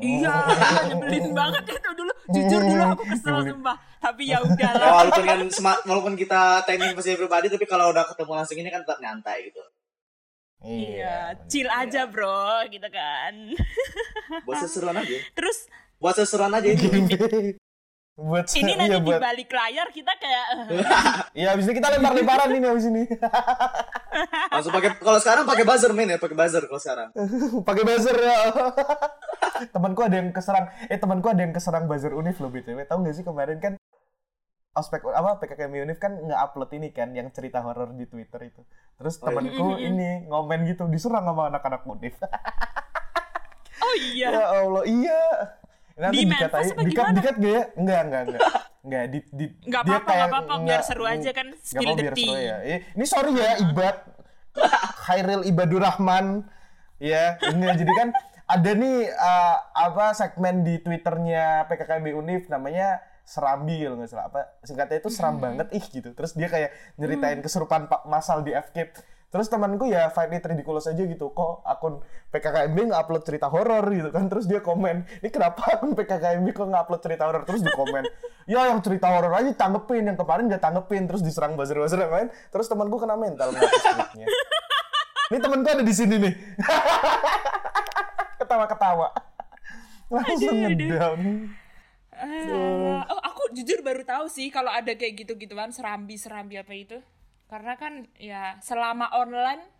Iya, nyebelin banget itu dulu. Jujur dulu aku kesel sumpah. Tapi ya Ya, udahlah. walaupun kan walaupun kita teknik versi everybody tapi kalau udah ketemu langsung ini kan tetap nyantai gitu. Iya, chill aja bro, gitu kan. Buat seseruan aja. Terus Buat seseruan aja itu. buat ini nanti iya, di buat balik layar kita kayak eh, Iya, abis ini kita lempar-lemparan ini abis ini. Langsung pakai kalau sekarang pakai buzzer main ya, pakai buzzer kalau sekarang. Pakai buzzer ya. temanku ada yang keserang, eh temanku ada yang keserang buzzer univ loh BTW. Tahu gak sih kemarin kan ospek apa PKKMB Unif kan nge-upload ini kan yang cerita horor di Twitter itu. Terus temanku ini ngomen gitu diserang sama anak-anak Unif. Oh iya. ya Allah, iya. Nanti Di dikatain, dikat, dikat gak ya? Enggak, enggak, enggak. Enggak, di, di, Nggak dia apa-apa, nggak apa-apa, biar enggak- seru aja kan, nggak spill apa-apa, the biar seru tea. ya. Ini sorry ya, Ibad. Khairil Ibadur Rahman. Ya, ini jadi kan ada nih uh, apa segmen di Twitternya PKKMB Unif namanya Serambi kalau nggak salah. Apa singkatnya itu seram banget ih gitu. Terus dia kayak nyeritain kesurupan pak masal di FK terus temanku ya find it ridiculous aja gitu. Kok akun PKKMB nggak upload cerita horor gitu kan? Terus dia komen ini kenapa akun PKKMB kok nggak upload cerita horor? Terus dia komen ya yang cerita horor aja tanggepin yang kemarin nggak tanggepin. Terus diserang buzzer-buzzer yang lain. Terus temanku kena mental tweetnya ini temanku ada di sini nih. Ketawa-ketawa. Langsung ngedown Eh, oh, aku jujur baru tahu sih kalau ada kayak gitu-gituan serambi-serambi apa itu. Karena kan ya selama online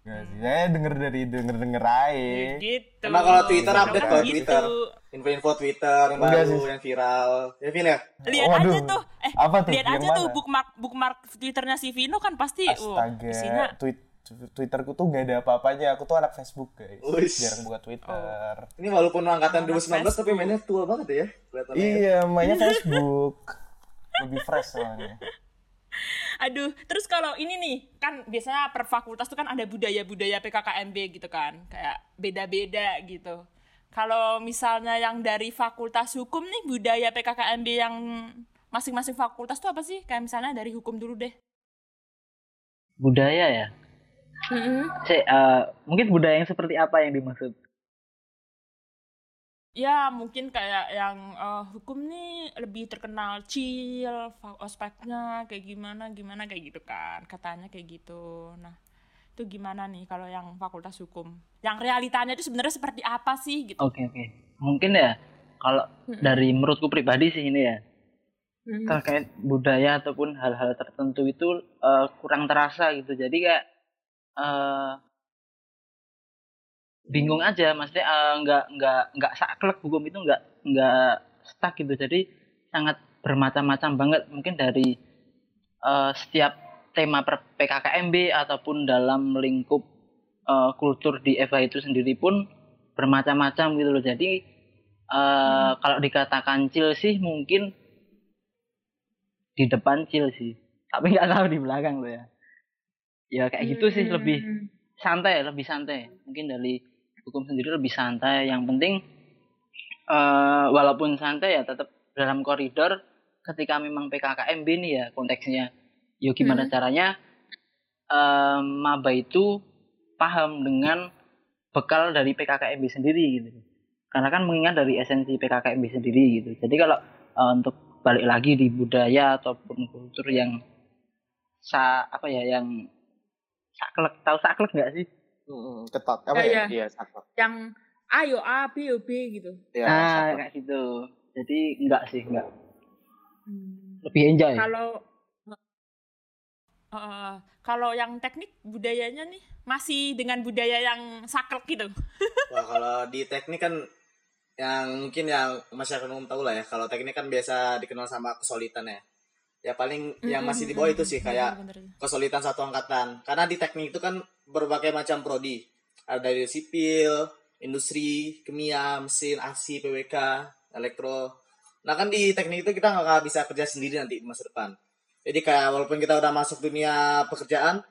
Nggak sih, saya denger dari denger-denger aja. gitu. Emang kalau Twitter Kan update kalau gitu. Twitter. Info-info Twitter yang baru, sih. yang viral. Ya, Vin ya? Lihat Waduh, aja tuh. Eh, apa tuh? lihat aja tuh mana? bookmark bookmark Twitternya si Vino kan pasti uh, Astaga, isinya tweet Twitterku tuh nggak ada apa-apanya. Aku tuh anak Facebook, guys. Uish. Jarang buka Twitter. Ini walaupun angkatan Anak 2019 tapi Facebook. mainnya tua banget ya. Kelihatannya. Iya, mainnya Facebook. Lebih fresh soalnya. Aduh, terus kalau ini nih, kan biasanya per fakultas tuh kan ada budaya-budaya PKKMB gitu kan, kayak beda-beda gitu. Kalau misalnya yang dari fakultas hukum nih, budaya PKKMB yang masing-masing fakultas tuh apa sih? Kayak misalnya dari hukum dulu deh. budaya ya Cek, eh, mungkin budaya yang seperti apa yang dimaksud Ya, mungkin kayak yang eh, hukum nih lebih terkenal chill, ospeknya kayak gimana, gimana kayak gitu kan. Katanya kayak gitu. Nah, itu gimana nih kalau yang fakultas hukum? Yang realitanya itu sebenarnya seperti apa sih gitu? oke oke mungkin ya kalau dari menurutku pribadi sih ini ya Hmm. terkait budaya ataupun hal-hal tertentu itu eh, kurang terasa gitu jadi kayak eh, bingung aja maksudnya eh, nggak nggak nggak saklek hukum itu nggak nggak stuck gitu. Jadi sangat bermacam-macam banget. Mungkin dari eh, setiap tema per PKKMB ataupun dalam lingkup eh, kultur di FH itu sendiri pun bermacam-macam gitu loh. Jadi eh, kalau dikatakan chill sih mungkin di depan chill sih. Tapi nggak tahu di belakang loh ya ya kayak gitu sih lebih santai lebih santai. Mungkin dari hukum sendiri lebih santai. Yang penting eh walaupun santai ya tetap dalam koridor ketika memang PKKMB nih ya konteksnya. Yo gimana caranya eh, maba itu paham dengan bekal dari PKKMB sendiri gitu. Karena kan mengingat dari esensi PKKMB sendiri gitu. Jadi kalau eh, untuk balik lagi di budaya ataupun kultur yang sa apa ya yang saklek tahu saklek nggak sih Mm, ketat apa Ya, ya? ya. Iya, sakit. Yang ayo A, B, O, B gitu. Iya, nah sakit. kayak gitu jadi enggak sih enggak lebih enjoy Kalau eh, kalau yang teknik budayanya nih masih dengan budaya yang saklek gitu. Wah, kalau di teknik kan yang mungkin yang masyarakat umum tahu lah ya. Kalau teknik kan biasa dikenal sama kesulitan ya. Ya paling yang masih di bawah itu sih kayak kesulitan satu angkatan. Karena di teknik itu kan berbagai macam prodi. Ada dari sipil, industri, kimia, mesin, ASI, PWK, elektro. Nah kan di teknik itu kita nggak bisa kerja sendiri nanti di masa depan. Jadi kayak walaupun kita udah masuk dunia pekerjaan,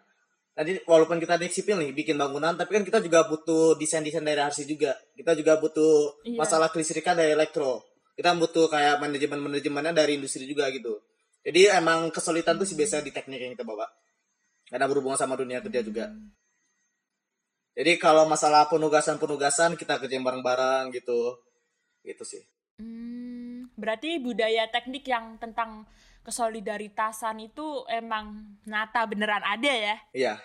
nanti walaupun kita di sipil nih bikin bangunan, tapi kan kita juga butuh desain-desain dari RC juga. Kita juga butuh Iya. masalah kelistrikan dari elektro. Kita butuh kayak manajemen-manajemennya dari industri juga gitu. Jadi emang kesulitan tuh sih biasa di teknik yang kita bawa. Karena berhubungan sama dunia kerja juga. Jadi kalau masalah penugasan-penugasan kita kerjain bareng-bareng gitu. Gitu sih. Hmm, berarti budaya teknik yang tentang kesolidaritasan itu emang nyata beneran ada ya? Iya.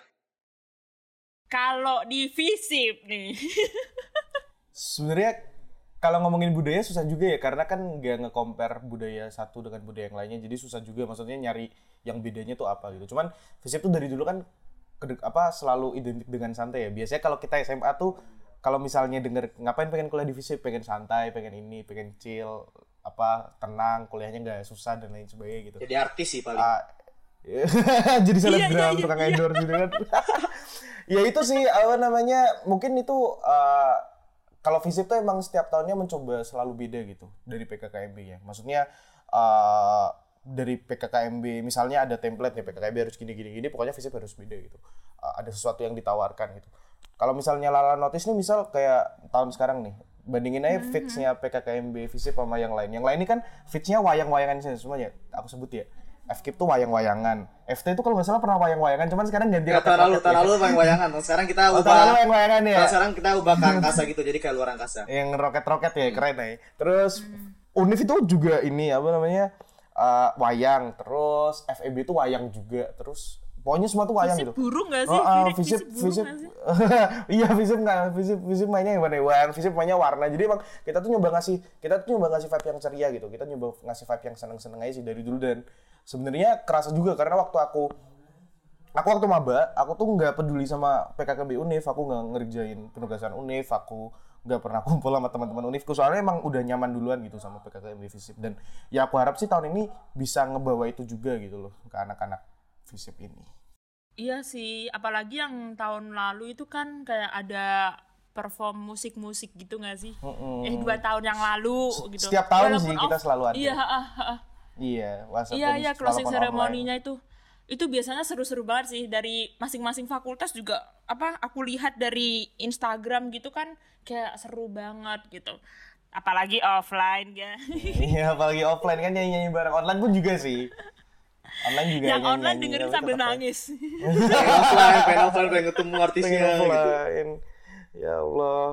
Kalau di FISIP nih. Sebenarnya kalau ngomongin budaya susah juga ya karena kan nggak nge-compare budaya satu dengan budaya yang lainnya jadi susah juga maksudnya nyari yang bedanya tuh apa gitu. Cuman FISIP tuh dari dulu kan kedek, apa selalu identik dengan santai ya. Biasanya kalau kita SMA tuh kalau misalnya denger ngapain pengen kuliah di FISIP, pengen santai, pengen ini, pengen chill. apa tenang kuliahnya nggak susah dan lain sebagainya gitu Jadi artis sih paling. Ah, jadi selebgram iya, tukang iya. endorse gitu kan ya itu sih apa namanya mungkin itu uh, kalau visip tuh emang setiap tahunnya mencoba selalu beda gitu dari PKKMB ya. Maksudnya uh, dari PKKMB misalnya ada template nih PKKMB harus gini gini gini pokoknya visip harus beda gitu. Uh, ada sesuatu yang ditawarkan gitu. Kalau misalnya Lala notice nih misal kayak tahun sekarang nih bandingin aja fitsnya PKKMB visip sama yang lain. Yang lain ini kan fitsnya wayang-wayangan semuanya aku sebut ya FKIP tuh wayang-wayangan FT itu kalau nggak salah pernah wayang-wayangan cuman sekarang ganti Ya, tahun lalu, tahun ya. lalu bang wayangan. Sekarang kita Oh, ubah. tahun lalu wayang-wayangan ya sekarang kita ubah ke angkasa gitu, jadi kayak luar angkasa. yang roket-roket ya keren ya. Terus Unif itu juga ini apa namanya uh, wayang, terus FEB itu wayang juga, terus pokoknya semua tuh wayang Visip gitu. burung gak sih? Oh, uh, Visip- visip, iya visip nggak, visip, visip mainnya yang? Wayang, visip mainnya warna. Jadi emang kita tuh nyoba ngasih, kita tuh nyoba ngasih vibe yang ceria gitu. Kita nyoba ngasih vibe yang seneng-seneng aja sih dari dulu dan sebenarnya kerasa juga karena waktu aku aku waktu maba aku tuh nggak peduli sama PKKB Unif aku nggak ngerjain penugasan Unif aku nggak pernah kumpul sama teman-teman Unifku soalnya emang udah nyaman duluan gitu sama PKKB Visip dan ya aku harap sih tahun ini bisa ngebawa itu juga gitu loh ke anak-anak Visip ini Iya sih, apalagi yang tahun lalu itu kan kayak ada perform musik-musik gitu gak sih? Mm-mm. Eh dua tahun yang lalu gitu. setiap tahun Walaupun sih kita off- selalu ada. Iya, ah, ah, ah. iya iya, iya closing walaupun ceremony-nya itu itu biasanya seru-seru banget sih dari masing-masing fakultas juga apa aku lihat dari Instagram gitu kan kayak seru banget gitu. Apalagi offline ya. iya apalagi offline kan nyanyi-nyanyi bareng online pun juga sih online juga yang online dengerin tapi sambil nangis. Pengen offline, pengen offline, pengen ketemu artisnya pengen gitu. offline ya Allah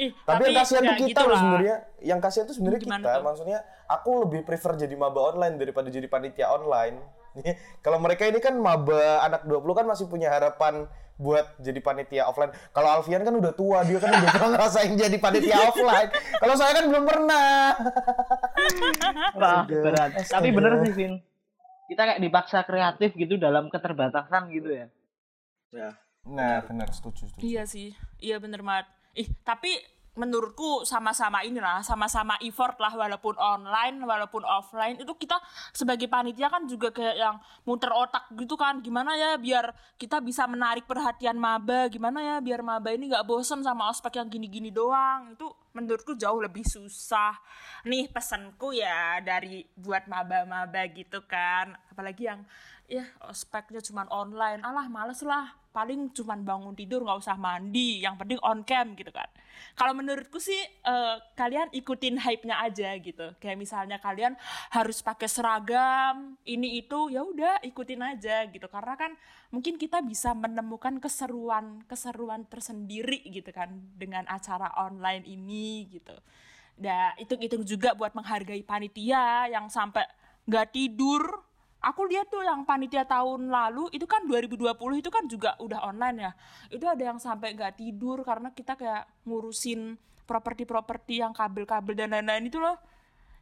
Ih, Tapi, yang kasihan tuh kita gitu loh sebenarnya. Yang kasihan tuh sebenarnya kita. tuh? Maksudnya aku lebih prefer jadi maba online daripada jadi panitia online. Kalau mereka ini kan maba anak 20 kan masih punya harapan buat jadi panitia offline. Kalau Alfian kan udah tua, dia kan udah pernah ngerasain jadi panitia offline. Kalau saya kan belum pernah. Wah, berat. astaga. Tapi bener sih, Vin. Kita kayak dipaksa kreatif gitu dalam keterbatasan gitu ya. Ya. Nah, benar setuju, setuju. Iya sih, iya bener banget. Ih, tapi menurutku sama-sama inilah, sama-sama effort lah walaupun online, walaupun offline. Itu kita sebagai panitia kan juga kayak yang muter otak gitu kan. Gimana ya biar kita bisa menarik perhatian maba, gimana ya biar maba ini nggak bosen sama ospek yang gini-gini doang. Itu menurutku jauh lebih susah. Nih pesanku ya dari buat maba-maba gitu kan. Apalagi yang ya ospeknya cuman online. Alah males lah. Paling cuman bangun tidur nggak usah mandi. Yang penting on cam gitu kan. Kalau menurutku sih eh, kalian ikutin hype-nya aja gitu. Kayak misalnya kalian harus pakai seragam ini itu ya udah ikutin aja gitu. Karena kan mungkin kita bisa menemukan keseruan keseruan tersendiri gitu kan dengan acara online ini gitu. Nah, hitung-hitung juga buat menghargai panitia yang sampai nggak tidur. Aku lihat tuh yang panitia tahun lalu itu kan 2020 itu kan juga udah online ya. Itu ada yang sampai nggak tidur karena kita kayak ngurusin properti-properti yang kabel-kabel dan lain-lain itu loh.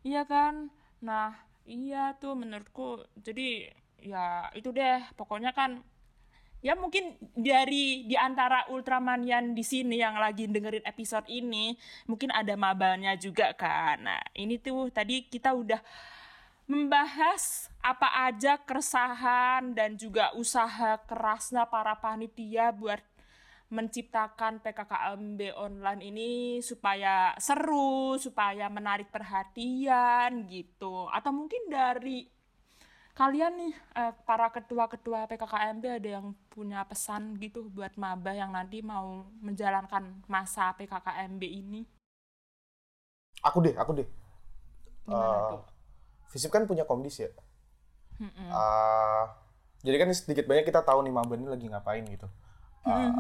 Iya kan? Nah, iya tuh menurutku. Jadi ya itu deh. Pokoknya kan ya mungkin dari di antara ultramanian di sini yang lagi dengerin episode ini mungkin ada mabanya juga kan. Nah, ini tuh tadi kita udah membahas apa aja keresahan dan juga usaha kerasnya para panitia buat menciptakan PKKMB online ini supaya seru, supaya menarik perhatian gitu. Atau mungkin dari kalian nih eh, para ketua-ketua PKKMB ada yang punya pesan gitu buat maba yang nanti mau menjalankan masa PKKMB ini? Aku deh, aku deh. Gimana tuh? Visip kan punya komdis ya. Mm-mm. Eh, jadi kan sedikit banyak kita tahu nih Maba ini lagi ngapain gitu. Eh,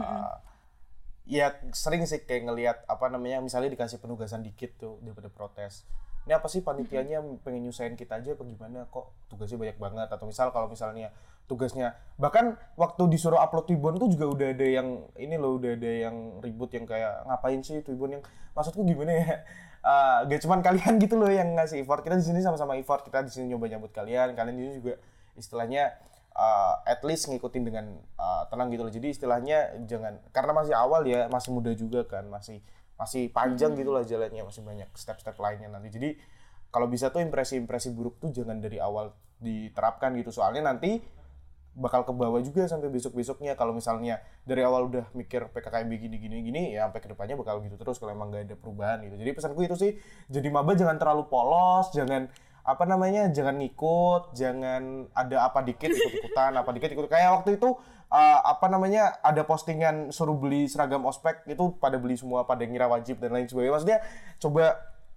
ya sering sih kayak ngelihat apa namanya misalnya dikasih penugasan dikit tuh daripada protes. Ini apa sih panitianya pengen nyusahin kita aja apa gimana kok tugasnya banyak banget atau misal kalau misalnya tugasnya bahkan waktu disuruh upload Twibbon tuh juga udah ada yang ini loh udah ada yang ribut yang kayak ngapain sih Twibbon yang maksudku gimana ya Eh, gak cuman kalian gitu loh yang ngasih effort. Kita di sini sama-sama effort. Kita di sini nyoba nyambut kalian. Kalian di sini juga istilahnya uh, at least ngikutin dengan uh, tenang gitu loh. Jadi istilahnya jangan karena masih awal ya masih muda juga kan masih masih panjang gitu lah jalannya masih banyak step-step lainnya nanti. Jadi kalau bisa tuh impresi-impresi buruk tuh jangan dari awal diterapkan gitu. Soalnya nanti bakal ke bawah juga sampai besok-besoknya. Kalau misalnya dari awal udah mikir PKKMB gini gini gini ya sampai ke depannya bakal gitu terus kalau emang gak ada perubahan gitu. Jadi pesanku itu sih jadi maba jangan terlalu polos jangan apa namanya jangan ngikut jangan ada apa dikit ikut ikutan apa dikit ikut kayak waktu itu uh, apa namanya ada postingan suruh beli seragam ospek itu pada beli semua pada ngira wajib dan lain sebagainya. Maksudnya coba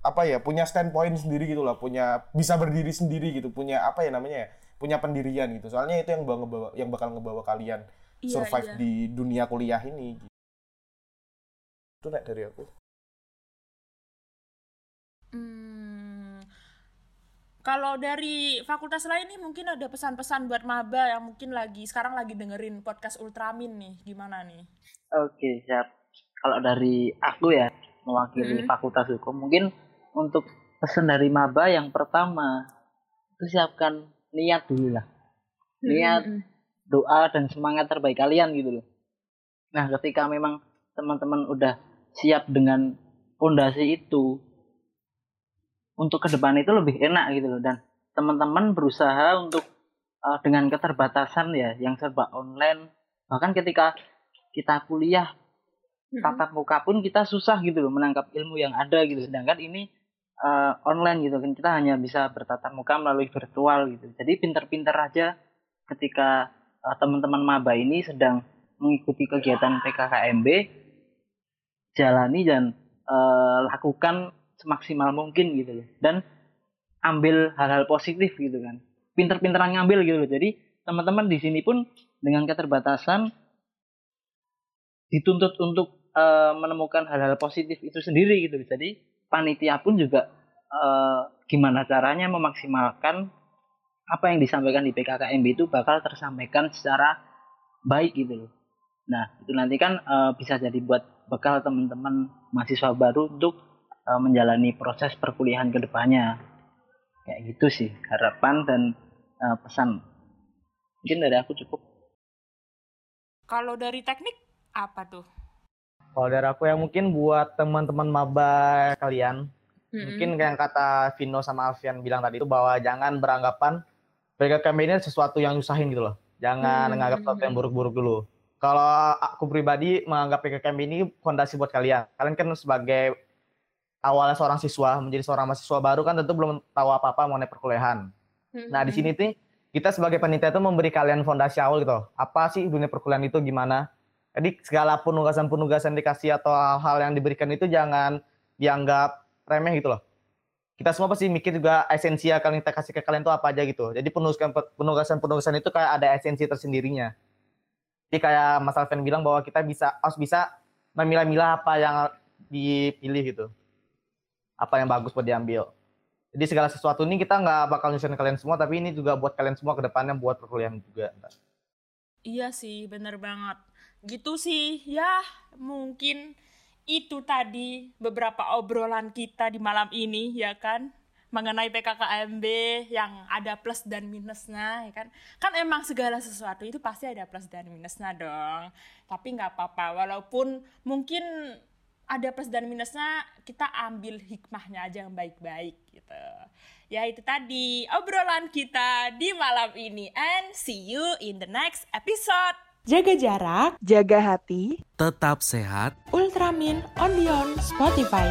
apa ya punya standpoint sendiri gitu lah punya bisa berdiri sendiri gitu punya apa ya namanya ya punya pendirian gitu soalnya itu yang bakal ngebawa yang bakal ngebawa kalian Iya, survive iya. di dunia kuliah ini gitu. itu nek dari aku Hmm, kalau dari fakultas lain nih mungkin ada pesan-pesan buat maba yang mungkin lagi sekarang lagi dengerin podcast Ultramin nih, gimana nih? Oke, siap. Kalau dari aku ya, mewakili Hmm. Fakultas Hukum, mungkin untuk pesan dari maba yang pertama, itu siapkan niat dulu lah. Niat, doa, dan semangat terbaik kalian gitu loh. Nah, ketika memang teman-teman udah siap dengan fondasi itu, untuk ke depan itu lebih enak gitu loh. Dan teman-teman berusaha untuk eh, dengan keterbatasan ya, yang serba online, bahkan ketika kita kuliah tatap muka pun kita susah gitu loh menangkap ilmu yang ada gitu sedangkan ini eh, online gitu kan. Kita hanya bisa bertatap muka melalui virtual gitu. Jadi pinter-pinter aja ketika eh, teman-teman maba ini sedang mengikuti kegiatan PKKMB jalani dan eh, lakukan semaksimal mungkin gitu loh. Dan ambil hal-hal positif gitu kan. Pinter-pinteran ngambil gitu loh. Jadi teman-teman di sini pun dengan keterbatasan dituntut untuk eh, menemukan hal-hal positif itu sendiri gitu jadi panitia pun juga eh, gimana caranya memaksimalkan apa yang disampaikan di PKKMB itu bakal tersampaikan secara baik gitu loh. Nah itu nanti kan eh, bisa jadi buat bekal teman-teman mahasiswa baru untuk eh, menjalani proses perkuliahan ke depannya. Kayak gitu sih harapan dan eh, pesan. Mungkin dari aku cukup. Kalau dari teknik apa tuh? Kalau dari aku yang mungkin buat teman-teman maba kalian, Mm-mm. mungkin kayak yang kata Vino sama Alfian bilang tadi itu bahwa jangan beranggapan PKKMB ini sesuatu yang nyusahin gitu loh. Jangan Hmm. menganggap sesuatu yang buruk-buruk dulu. Kalau aku pribadi menganggap PKKMB ini fondasi buat kalian. Kalian kan sebagai awalnya seorang siswa menjadi seorang mahasiswa baru kan tentu belum tahu apa-apa mengenai perkuliahan. Nah, di sini tuh kita sebagai panitia itu memberi kalian fondasi awal gitu. Apa sih dunia perkuliahan itu gimana? Jadi segala penugasan-penugasan dikasih atau hal-hal yang diberikan itu jangan dianggap remeh gitu loh. Kita semua pasti mikir juga esensi yang kita kasih ke kalian itu apa aja gitu. Jadi penugasan penugasan-penugasan itu kayak ada esensi tersendirinya. Jadi kayak Mas Alvin bilang bahwa kita bisa harus bisa memilah-milah apa yang dipilih gitu. Apa yang bagus buat diambil. Jadi segala sesuatu ini kita nggak bakal nyusahin kalian semua, tapi ini juga buat kalian semua ke depannya buat perkuliahan juga. Iya sih, bener banget. Gitu sih, ya mungkin itu tadi beberapa obrolan kita di malam ini, ya kan? Mengenai PKKMB yang ada plus dan minusnya, ya kan? Kan emang segala sesuatu itu pasti ada plus dan minusnya dong. Tapi nggak apa-apa, walaupun mungkin ada plus dan minusnya, kita ambil hikmahnya aja yang baik-baik gitu. Ya itu tadi obrolan kita di malam ini and see you in the next episode. Jaga jarak, jaga hati, tetap sehat Ultramin on Spotify.